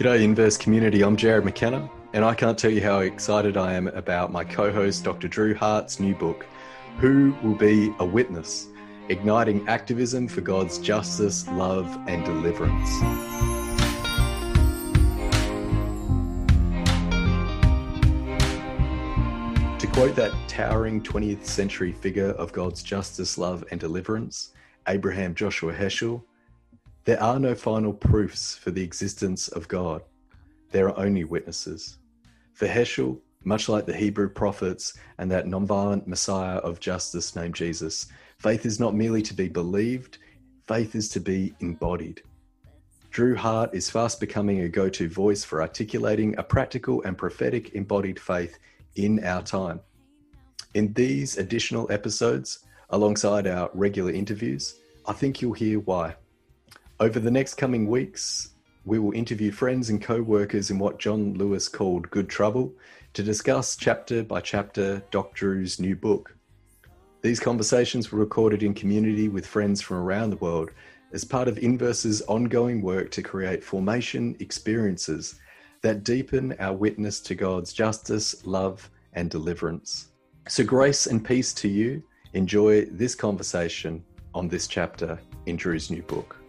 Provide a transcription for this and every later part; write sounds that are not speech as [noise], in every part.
G'day, Inverse community. I'm Jarrod McKenna, and I can't tell you how excited I am about my co host, Dr. Drew Hart's new book, Who Will Be a Witness? Igniting Activism for God's Justice, Love, and Deliverance. To quote that towering 20th century figure of God's justice, love, and deliverance, Abraham Joshua Heschel, there are no final proofs for the existence of God. There are only witnesses. For Heschel, much like the Hebrew prophets and that nonviolent Messiah of justice named Jesus, faith is not merely to be believed, faith is to be embodied. Drew Hart is fast becoming a go to voice for articulating a practical and prophetic embodied faith in our time. In these additional episodes, alongside our regular interviews, I think you'll hear why. Over the next coming weeks, we will interview friends and co workers in what John Lewis called Good Trouble to discuss chapter by chapter Doc Drew's new book. These conversations were recorded in community with friends from around the world as part of Inverse's ongoing work to create formation experiences that deepen our witness to God's justice, love, and deliverance. So, grace and peace to you. Enjoy this conversation on this chapter in Drew's new book.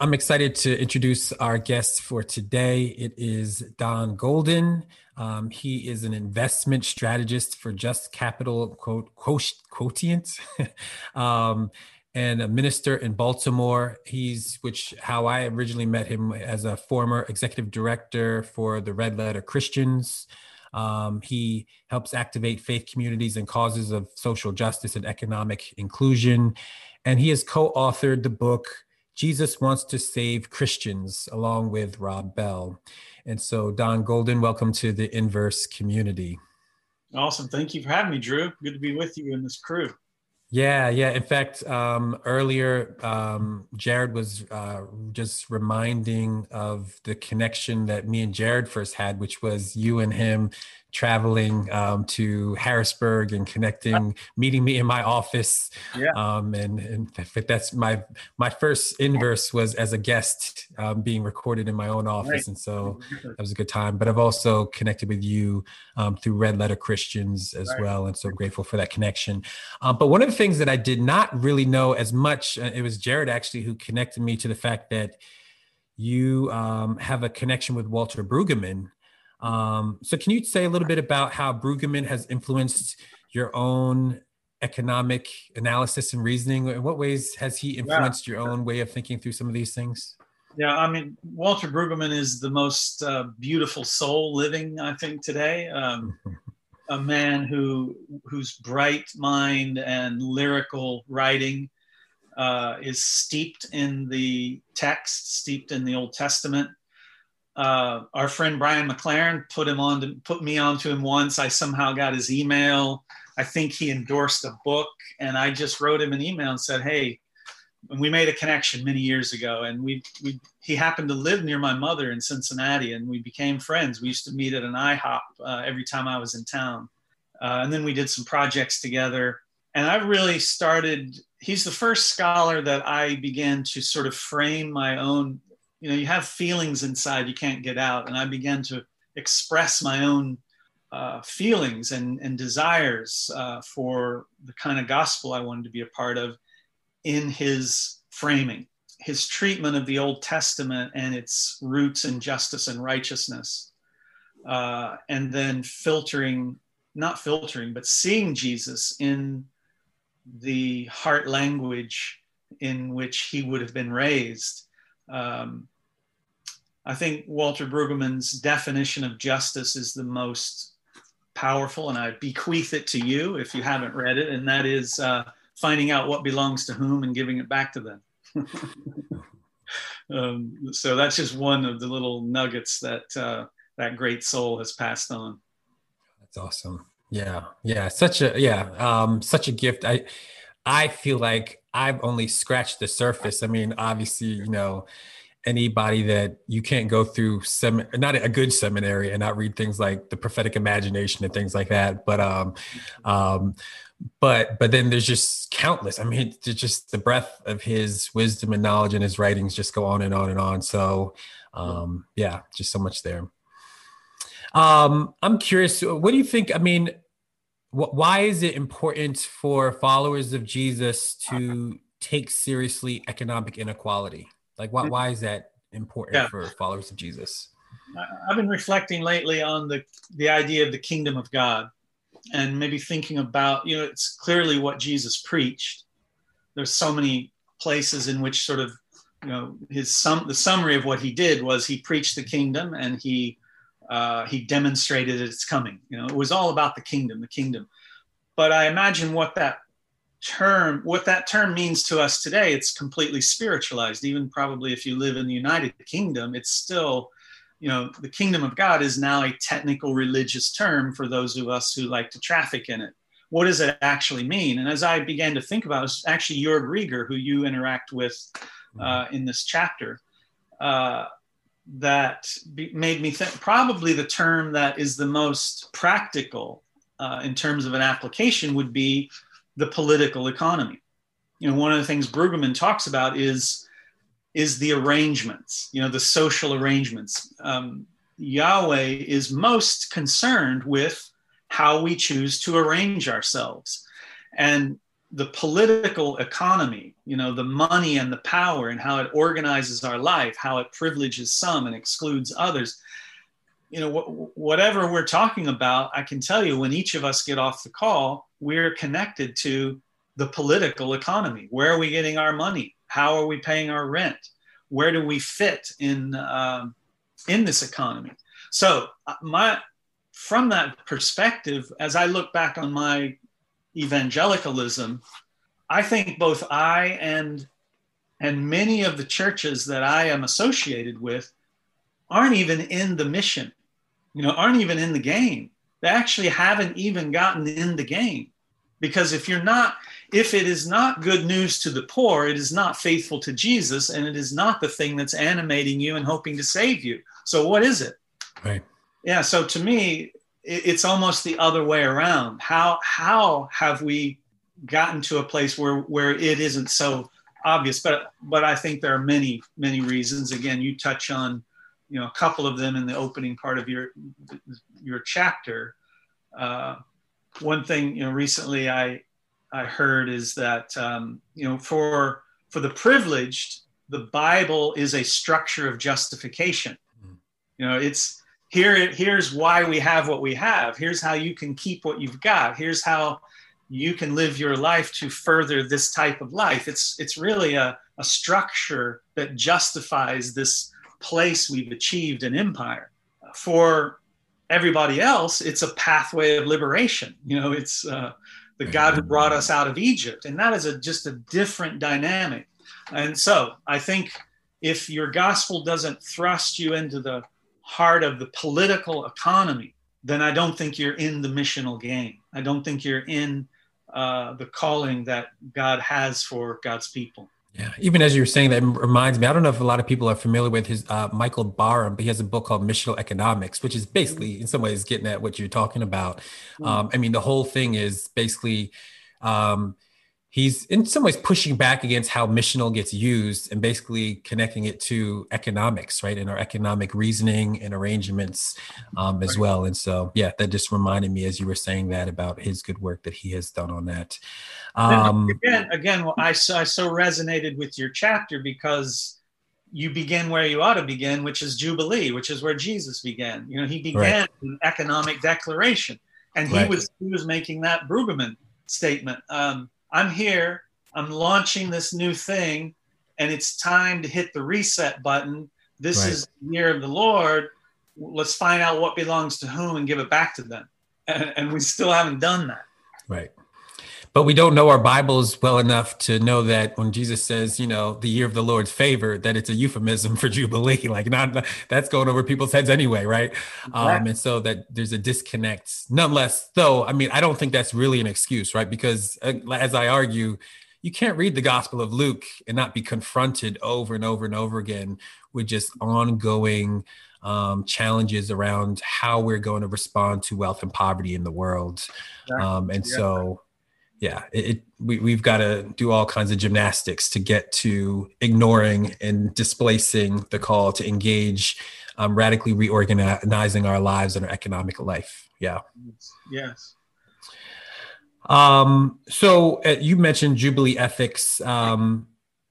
I'm excited to introduce our guest for today. It is Don Golden. Um, he is an investment strategist for Just Capital quote, Quotient, [laughs] um, and a minister in Baltimore. He's which how I originally met him as a former executive director for the Red Letter Christians. Um, he helps activate faith communities and causes of social justice and economic inclusion, and he has co-authored the book Jesus Wants to Save Christians, along with Rob Bell. And so, Don Golden, welcome to the Inverse community. Awesome. Thank you for having me, Drew. Good to be with you and this crew. Yeah, yeah. In fact, um, earlier, um, Jarrod was uh, just reminding of the connection that me and Jarrod first had, which was you and him traveling um, to Harrisburg and connecting, meeting me in my office. Yeah. Um, and, and that's my my first inverse was as a guest um, being recorded in my own office, right. and so that was a good time. But I've also connected with you um, through Red Letter Christians as right. well, and so grateful for that connection. Um, but one of the things that I did not really know as much, uh, it was Jarrod actually who connected me to the fact that you um, have a connection with Walter Brueggemann um, so, can you say a little bit about how Brueggemann has influenced your own economic analysis and reasoning? In what ways has he influenced yeah. your own way of thinking through some of these things? Yeah, I mean, Walter Brueggemann is the most uh, beautiful soul living, I think, today. Um, [laughs] a man who whose bright mind and lyrical writing uh, is steeped in the text, steeped in the Old Testament uh, our friend Brian McLaren put him on to put me onto him once. I somehow got his email. I think he endorsed a book, and I just wrote him an email and said, "Hey." And we made a connection many years ago, and we, we he happened to live near my mother in Cincinnati, and we became friends. We used to meet at an IHOP uh, every time I was in town, uh, and then we did some projects together. And I really started. He's the first scholar that I began to sort of frame my own you know you have feelings inside you can't get out. And i began to express my own uh, feelings and, and desires uh, for the kind of gospel i wanted to be a part of in his framing his treatment of the old testament and its roots in justice and righteousness uh, and then filtering not filtering but seeing jesus in the heart language in which he would have been raised um, I think Walter Brueggemann's definition of justice is the most powerful, and I bequeath it to you if you haven't read it, and that is uh, finding out what belongs to whom and giving it back to them. [laughs] um, so that's just one of the little nuggets that uh, that great soul has passed on. That's awesome. Yeah, yeah, such a yeah, um, such a gift. I I feel like I've only scratched the surface. I mean, obviously, you know anybody that you can't go through sem- not a good seminary and not read things like the prophetic imagination and things like that but um um but but then there's just countless i mean just the breadth of his wisdom and knowledge and his writings just go on and on and on. So um yeah just so much there. Um i'm curious what do you think i mean wh- why is it important for followers of jesus to take seriously economic inequality like why, why is that important yeah. for followers of jesus? I've been reflecting lately on the the idea of the kingdom of god and maybe thinking about you know it's clearly what jesus preached. There's so many places in which sort of you know his sum the summary of what he did was he preached the kingdom and he uh, he demonstrated its coming. You know it was all about the kingdom the kingdom. But i imagine what that term what that term means to us today it's completely spiritualized even probably if you live in the united kingdom it's still you know, the kingdom of God is now a technical religious term for those of us who like to traffic in it. What does it actually mean? And as I began to think about it, it's actually Jörg Rieger, who you interact with uh, mm-hmm. in this chapter, uh, that be, made me think probably the term that is the most practical uh, in terms of an application would be the political economy. You know, one of the things Brueggemann talks about is is the arrangements, you know, the social arrangements. Um, Yahweh is most concerned with how we choose to arrange ourselves. And the political economy, you know, the money and the power and how it organizes our life, how it privileges some and excludes others. You know, wh- whatever we're talking about, I can tell you when each of us get off the call, we're connected to the political economy. Where are we getting our money? How are we paying our rent? Where do we fit in um, in this economy? So uh, my from that perspective, as I look back on my evangelicalism, I think both I and and many of the churches that I am associated with aren't even in the mission, you know, aren't even in the game. They actually haven't even gotten in the game. Because if you're not, if it is not good news to the poor, it is not faithful to Jesus, and it is not the thing that's animating you and hoping to save you. So, what is it? Right. Yeah. So, to me, it's almost the other way around. How how have we gotten to a place where where it isn't so obvious? But but I think there are many many reasons. Again, you touch on you know a couple of them in the opening part of your your chapter. Uh, one thing you know recently I I heard is that um, you know for for the privileged, the Bible is a structure of justification. Mm. You know, it's here. Here's why we have what we have. Here's how you can keep what you've got. Here's how you can live your life to further this type of life. It's it's really a, a structure that justifies this place we've achieved an empire. For everybody else, it's a pathway of liberation. You know, it's uh, the God who brought us out of Egypt, and that is a just a different dynamic. And so, I think if your gospel doesn't thrust you into the heart of the political economy, then I don't think you're in the missional game. I don't think you're in uh, the calling that God has for God's people. Yeah, even as you're saying that reminds me, I don't know if a lot of people are familiar with his uh, Michael Barram, but he has a book called Missional Economics, which is basically in some ways getting at what you're talking about. Mm. Um, I mean, the whole thing is basically um, he's in some ways pushing back against how missional gets used and basically connecting it to economics, right? And our economic reasoning and arrangements um, as well. And so, yeah, that just reminded me as you were saying that about his good work that he has done on that. Um, again, again, well, I, I so resonated with your chapter because you begin where you ought to begin, which is Jubilee, which is where Jesus began. You know, he began right. an economic declaration, and he right. was he was making that Brueggemann statement. Um, I'm here, I'm launching this new thing, and it's time to hit the reset button. This right. is the year of the Lord. Let's find out what belongs to whom and give it back to them. And, and we still haven't done that. Right but we don't know our bibles well enough to know that when jesus says you know the year of the lord's favor that it's a euphemism for [laughs] jubilee. Like not that's going over people's heads anyway right? Um, and so that there's a disconnect. Nonetheless though i mean i don't think that's really an excuse right? Because uh, as i argue you can't read the Gospel of Luke and not be confronted over and over and over again with just ongoing um, challenges around how we're going to respond to wealth and poverty in the world. Um, and so, yeah, it, it we, we've got to do all kinds of gymnastics to get to ignoring and displacing the call to engage, um, radically reorganizing our lives and our economic life. Yeah. Yes. Um, so uh, you mentioned Jubilee ethics um,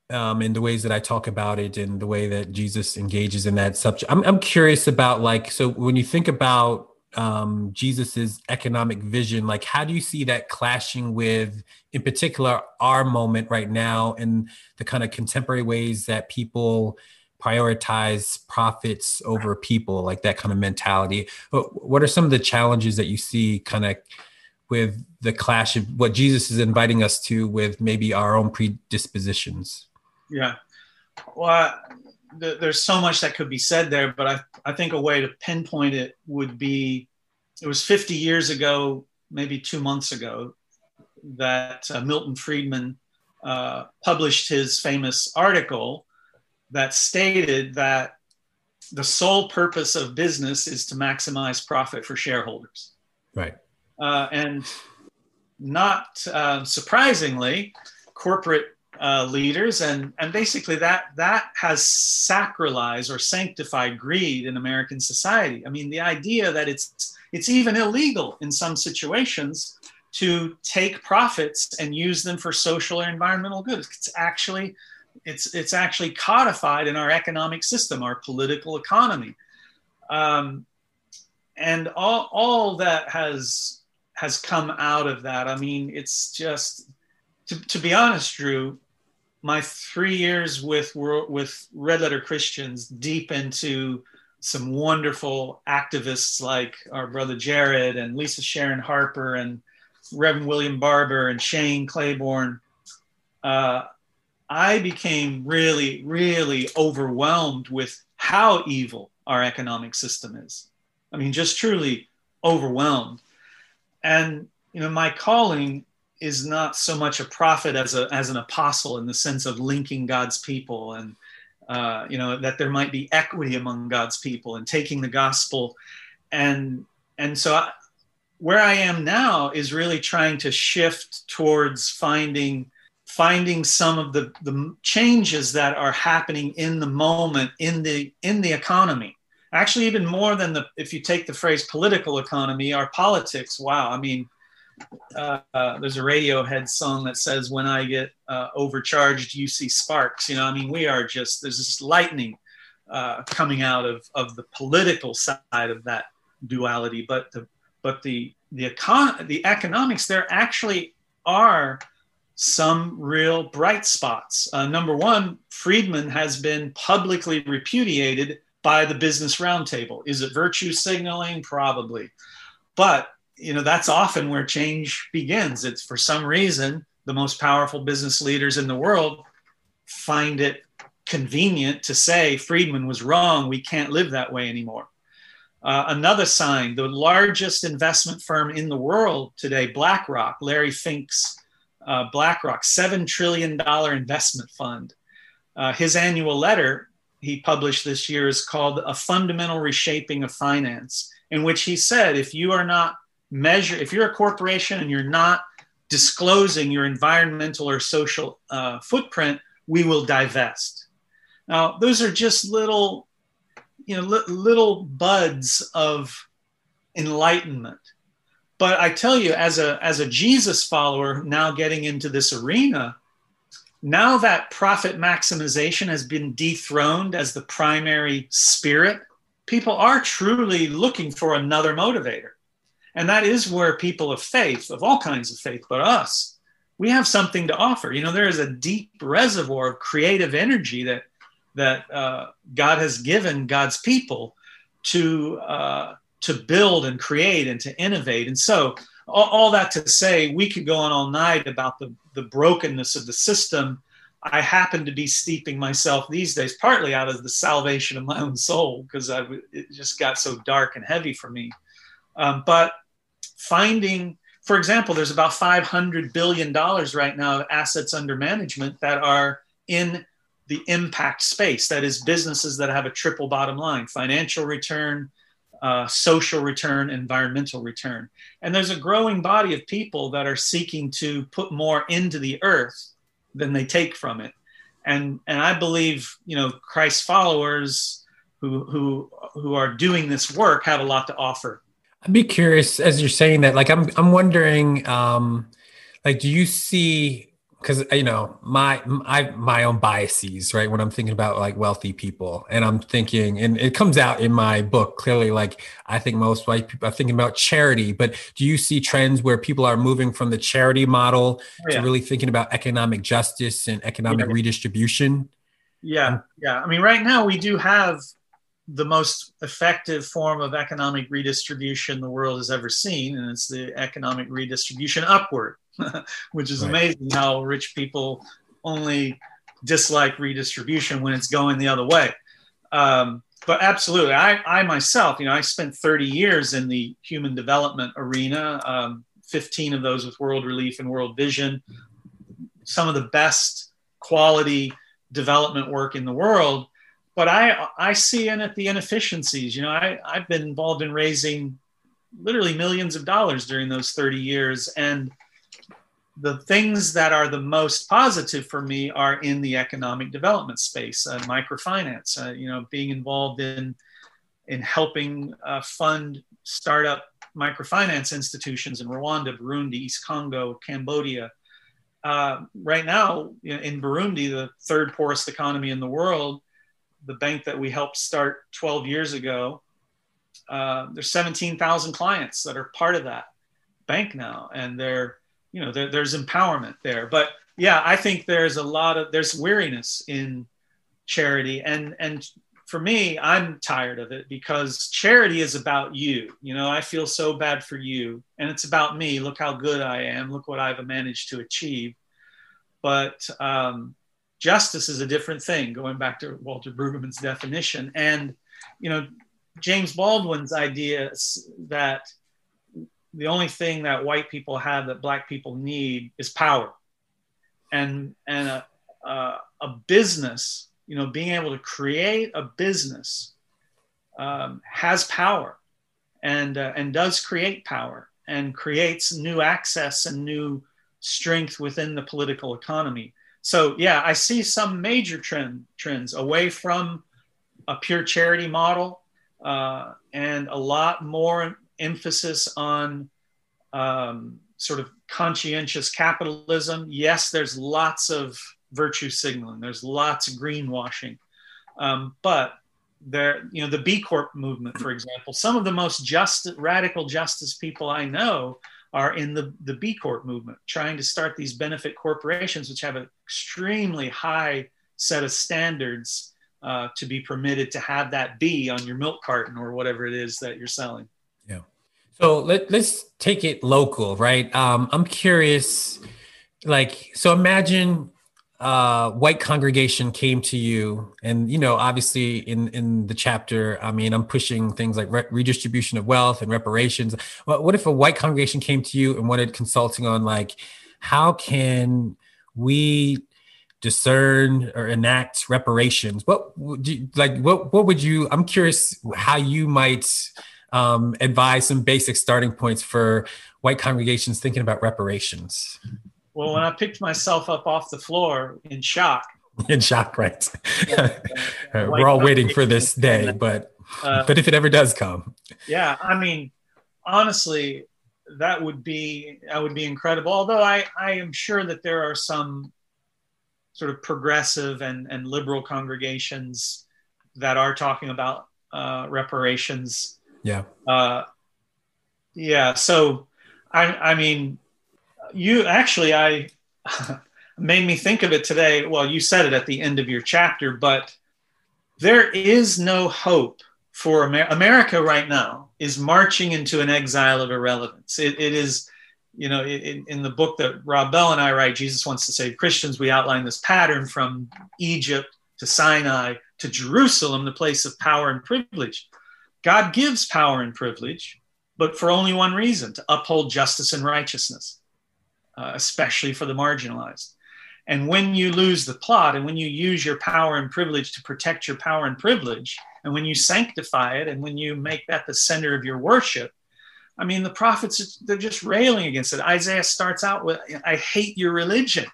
um, in the ways that I talk about it and the way that Jesus engages in that subject. I'm, I'm curious about like, so when you think about um, Jesus's economic vision, like how do you see that clashing with, in particular, our moment right now and the kind of contemporary ways that people prioritize profits over people, like that kind of mentality? What are some of the challenges that you see kind of with the clash of what Jesus is inviting us to with maybe our own predispositions. Yeah. Well, th- there's so much that could be said there, but I, I think a way to pinpoint it would be it was 50 years ago, maybe two months ago, that uh, Milton Friedman uh, published his famous article that stated that the sole purpose of business is to maximize profit for shareholders. Right. Uh, and not uh, surprisingly, corporate uh, leaders and and basically that that has sacralized or sanctified greed in American society. I mean, the idea that it's it's even illegal in some situations to take profits and use them for social or environmental good. It's actually it's it's actually codified in our economic system, our political economy. Um, and all, all that has has come out of that. I mean, it's just to, to be honest, Drew, my three years with with Red Letter Christians deep into some wonderful activists like our brother Jarrod and Lisa Sharon Harper and Reverend William Barber and Shane Claiborne. Uh, I became really, really overwhelmed with how evil our economic system is. I mean, just truly overwhelmed and you know my calling is not so much a prophet as a as an apostle in the sense of linking God's people and uh, you know that there might be equity among God's people and taking the gospel. And and so I, where I am now is really trying to shift towards finding finding some of the the changes that are happening in the moment in the in the economy. Actually even more than the if you take the phrase political economy our politics. Wow i mean uh, there's a radiohead song that says when i get uh, overcharged you see sparks you know i mean we are just there's this lightning uh, coming out of, of the political side of that duality but the but the the econ the economics there actually are some real bright spots uh, number one friedman has been publicly repudiated by the business roundtable. Is it virtue signaling? Probably. But you know that's often where change begins. It's for some reason the most powerful business leaders in the world find it convenient to say Friedman was wrong. We can't live that way anymore. Uh, another sign the largest investment firm in the world today, BlackRock, Larry Fink's uh, BlackRock, $7 trillion investment fund. Uh, his annual letter he published this year is called A Fundamental Reshaping of Finance, in which he said if you are not measure, if you're a corporation and you're not disclosing your environmental or social uh, footprint, we will divest. Now, those are just little, you know, li- little buds of enlightenment. But I tell you, as a as a Jesus follower, now getting into this arena, now that profit maximization has been dethroned as the primary spirit, people are truly looking for another motivator. And that is where people of faith, of all kinds of faith, but us, we have something to offer. You know, there is a deep reservoir of creative energy that that uh, God has given God's people to uh, to build and create and to innovate. And so, all, all that to say, we could go on all night about the the brokenness of the system. I happen to be steeping myself these days, partly out of the salvation of my own soul, because it just got so dark and heavy for me. Um, but finding for example, there's about $500 billion right now of assets under management that are in the impact space. That is, businesses that have a triple bottom line financial return, uh, social return, environmental return. And there's a growing body of people that are seeking to put more into the earth than they take from it. And, and I believe, you know, Christ followers who, who, who are doing this work have a lot to offer. I'd be curious as you're saying that, like, I'm, I'm wondering, um, like, do you see because you know my I my own biases right when I'm thinking about like wealthy people and I'm thinking and it comes out in my book clearly like I think most white people are thinking about charity but do you see trends where people are moving from the charity model oh, yeah. to really thinking about economic justice and economic yeah. redistribution yeah yeah I mean right now we do have the most effective form of economic redistribution the world has ever seen and it's the economic redistribution upward [laughs] which is right. amazing how rich people only dislike redistribution when it's going the other way. Um, but absolutely, I, I myself, you know, I spent 30 years in the human development arena, um, 15 of those with World Relief and World Vision, some of the best quality development work in the world. But I, I see in it the inefficiencies. You know, I, I've been involved in raising literally millions of dollars during those 30 years. And the things that are the most positive for me are in the economic development space, uh, microfinance. Uh, you know, being involved in in helping uh, fund startup microfinance institutions in Rwanda, Burundi, East Congo, Cambodia. Uh, right now, in Burundi, the third poorest economy in the world, the bank that we helped start 12 years ago, uh, there's 17,000 clients that are part of that bank now, and they're you know there, there's empowerment there. But yeah i think there's a lot of there's weariness in charity. And and for me i'm tired of it because charity is about you. You know i feel so bad for you and it's about me. Look how good i am. Look what i've managed to achieve. But um, justice is a different thing going back to walter brueggemann's definition. And you know james baldwin's idea that the only thing that white people have that black people need is power. And and a, a, a business you know being able to create a business um, has power and uh, and does create power and creates new access and new strength within the political economy so yeah i see some major trend trends away from a pure charity model uh, and a lot more emphasis on um, sort of conscientious capitalism. Yes, there's lots of virtue signaling. There's lots of greenwashing, um, but there, you know, the B Corp movement, for example, some of the most just radical justice people I know are in the, the B Corp movement, trying to start these benefit corporations, which have an extremely high set of standards uh, to be permitted to have that B on your milk carton or whatever it is that you're selling. Yeah. So let, let's take it local, right? Um, I'm curious, like, so imagine uh, white congregation came to you and you know obviously in in the chapter i mean i'm pushing things like re- redistribution of wealth and reparations but what if a white congregation came to you and wanted consulting on like how can we discern or enact reparations what would you like what what would you i'm curious how you might um, advise some basic starting points for white congregations thinking about reparations? Well, when I picked myself up off the floor in shock, [laughs] in shock, right? Yeah, [laughs] uh, We're all waiting for [laughs] this day, but uh, but if it ever does come, yeah, I mean, honestly, that would be that would be incredible. Although I I am sure that there are some sort of progressive and and liberal congregations that are talking about uh, reparations yeah. Uh, yeah. So, I, I mean, you actually, I [laughs] made me think of it today. Well, you said it at the end of your chapter, but there is no hope for Amer- America right now is marching into an exile of irrelevance. it, it is, you know, in, in the book that Rob Bell and I write, Jesus wants to save Christians. We outline this pattern from Egypt to Sinai to Jerusalem, the place of power and privilege. God gives power and privilege, but for only one reason to uphold justice and righteousness, uh, especially for the marginalized. And when you lose the plot and when you use your power and privilege to protect your power and privilege, and when you sanctify it and when you make that the center of your worship, I mean, the prophets, they're just railing against it. Isaiah starts out with, I hate your religion.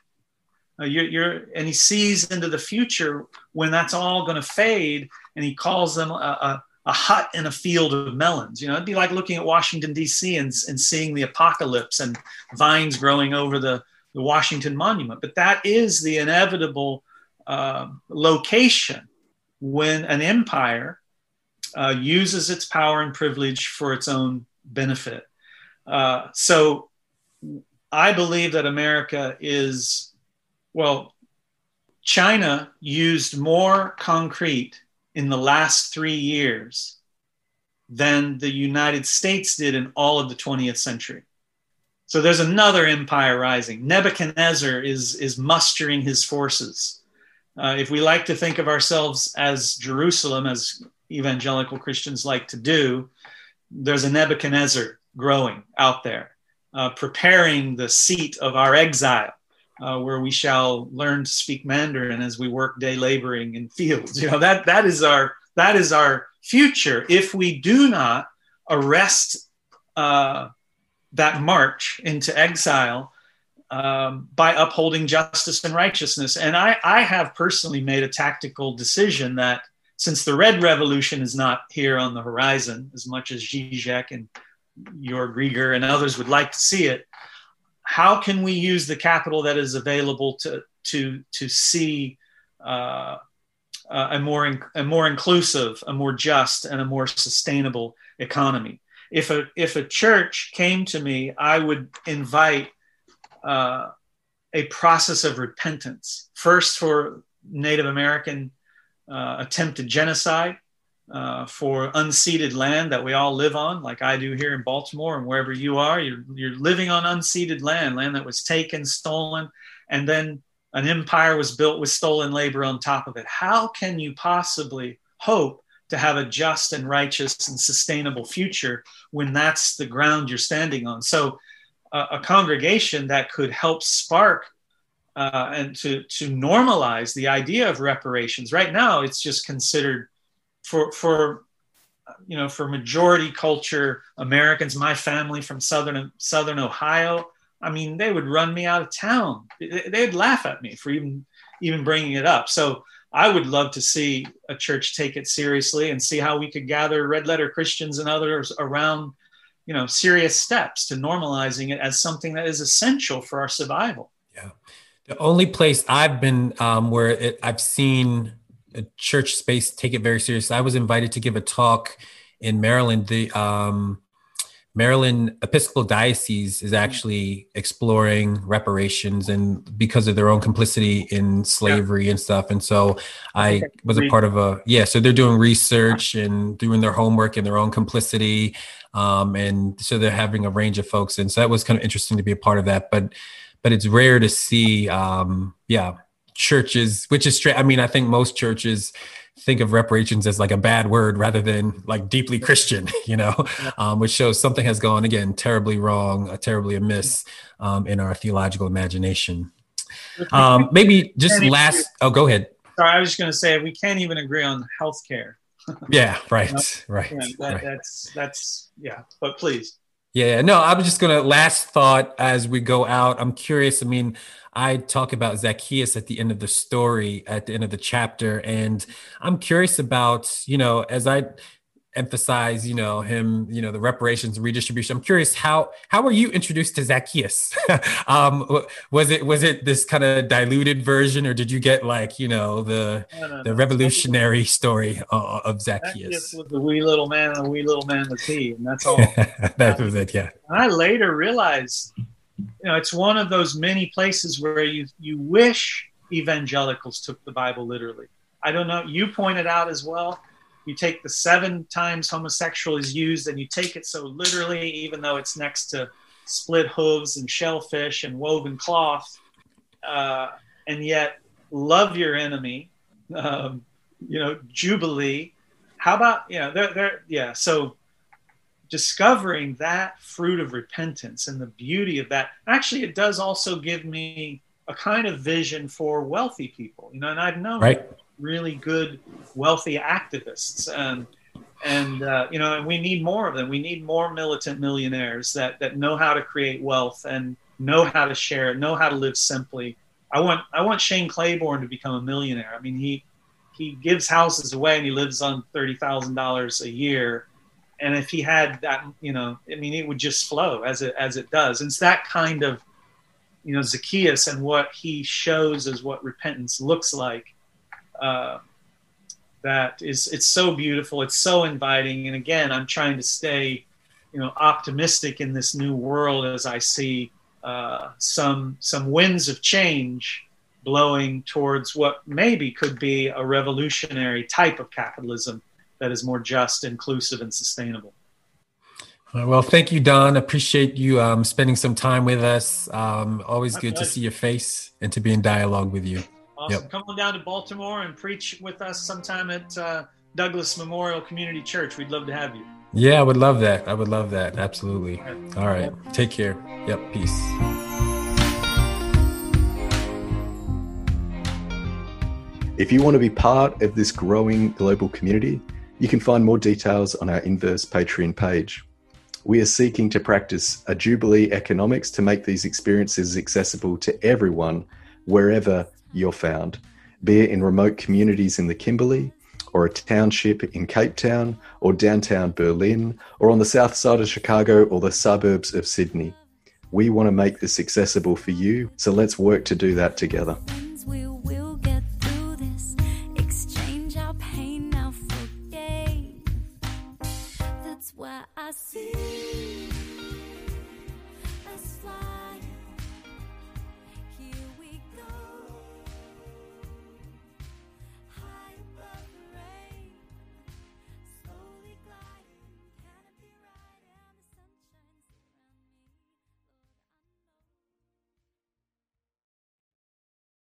Uh, you're, you're, and he sees into the future when that's all going to fade, and he calls them a, a, a, hut in a field of melons. You know, it'd be like looking at Washington, D.C., and, and seeing the apocalypse and vines growing over the, the Washington Monument. But that is the inevitable uh, location when an empire uh, uses its power and privilege for its own benefit. Uh, so I believe that America is well, China used more concrete in the last three years than the United States did in all of the 20th century. So there's another empire rising. Nebuchadnezzar is, is mustering his forces. Uh, if we like to think of ourselves as Jerusalem, as evangelical Christians like to do, there's a Nebuchadnezzar growing out there, uh, preparing the seat of our exile uh, where we shall learn to speak Mandarin as we work day laboring in fields. [laughs] You know that that is our that is our future. If we do not arrest uh, that march into exile um, by upholding justice and righteousness, and I, I have personally made a tactical decision that since the Red Revolution is not here on the horizon as much as Zizek and Jörg Rieger and others would like to see it, how can we use the capital that is available to to to see uh, a more in, a more inclusive, a more just, and a more sustainable economy? If a if a church came to me, I would invite uh, a process of repentance first for Native American uh, attempted genocide, uh, for unceded land that we all live on, like I do here in Baltimore and wherever you are. You're, you're living on unceded land, land that was taken, stolen, and then an empire was built with stolen labor on top of it. How can you possibly hope to have a just and righteous and sustainable future when that's the ground you're standing on? So, uh, a congregation that could help spark uh, and to, to normalize the idea of reparations. Right now, it's just considered for for you know for majority culture Americans, my family from southern southern Ohio, I mean, they would run me out of town. They'd laugh at me for even even bringing it up. So I would love to see a church take it seriously and see how we could gather red letter Christians and others around, you know, serious steps to normalizing it as something that is essential for our survival. Yeah, the only place I've been um, where it, I've seen church space take it very seriously. I was invited to give a talk in Maryland. The um, Maryland Episcopal Diocese is actually exploring reparations and because of their own complicity in slavery yeah. and stuff. And so I was a part of a yeah. So they're doing research and doing their homework and their own complicity. Um, and so they're having a range of folks, and so that was kind of interesting to be a part of that. But but it's rare to see um, yeah churches, which is straight. I mean, I think most churches think of reparations as like a bad word rather than like deeply Christian, [laughs] you know, um, which shows something has gone again terribly wrong, uh, terribly amiss um, in our theological imagination. Um, maybe just last. Oh, go ahead. Sorry, I was just going to say we can't even agree on healthcare. yeah, right, [laughs] you know? right, yeah, that, right. That's that's yeah. But please. Yeah, no, I was just gonna last thought as we go out. I'm curious. I mean, I talk about Zacchaeus at the end of the story, at the end of the chapter. And I'm curious about, you know, as I emphasize, you know, him, you know, the reparations redistribution. I'm curious how how were you introduced to Zacchaeus? [laughs] um, was it was it this kind of diluted version, or did you get like you know the no, no, the no. revolutionary story uh, of Zacchaeus? Zacchaeus was the wee little man, and the wee little man was he, and that's all. [laughs] that was it. Yeah. I later realized you know, it's one of those many places where you you wish evangelicals took the Bible literally. I don't know. You pointed out as well. You take the seven times homosexual is used, and you take it so literally, even though it's next to split hooves and shellfish and woven cloth, uh, and yet love your enemy. Um, you know, jubilee. How about you know? They're, they're yeah. So discovering that fruit of repentance and the beauty of that actually it does also give me a kind of vision for wealthy people you know and i've known right. Really good wealthy activists. And and uh, you know and we need more of them. We need more militant millionaires that that know how to create wealth and know how to share know how to live simply. I want i want shane claiborne to become a millionaire. I mean he he gives houses away and he lives on $30000 a year. And if he had that, you know, I mean, it would just flow as it as it does. And it's that kind of, you know, Zacchaeus and what he shows is what repentance looks like. Uh, that is, it's so beautiful. It's so inviting. And again, I'm trying to stay, you know, optimistic in this new world as I see uh, some some winds of change blowing towards what maybe could be a revolutionary type of capitalism that is more just, inclusive, and sustainable. Well, thank you, Don. Appreciate you um, spending some time with us. Um, always My good pleasure. to see your face and to be in dialogue with you. Awesome. Yep. Come on down to Baltimore and preach with us sometime at uh, Douglas Memorial Community Church. We'd love to have you. Yeah, I would love that. I would love that. Absolutely. All right. All right. Take care. Yep. Peace. If you want to be part of this growing global community, you can find more details on our Inverse Patreon page. We are seeking to practice a Jubilee economics to make these experiences accessible to everyone wherever you're found, be it in remote communities in the Kimberley, or a township in Cape Town, or downtown Berlin, or on the south side of Chicago, or the suburbs of Sydney. We want to make this accessible for you, so let's work to do that together.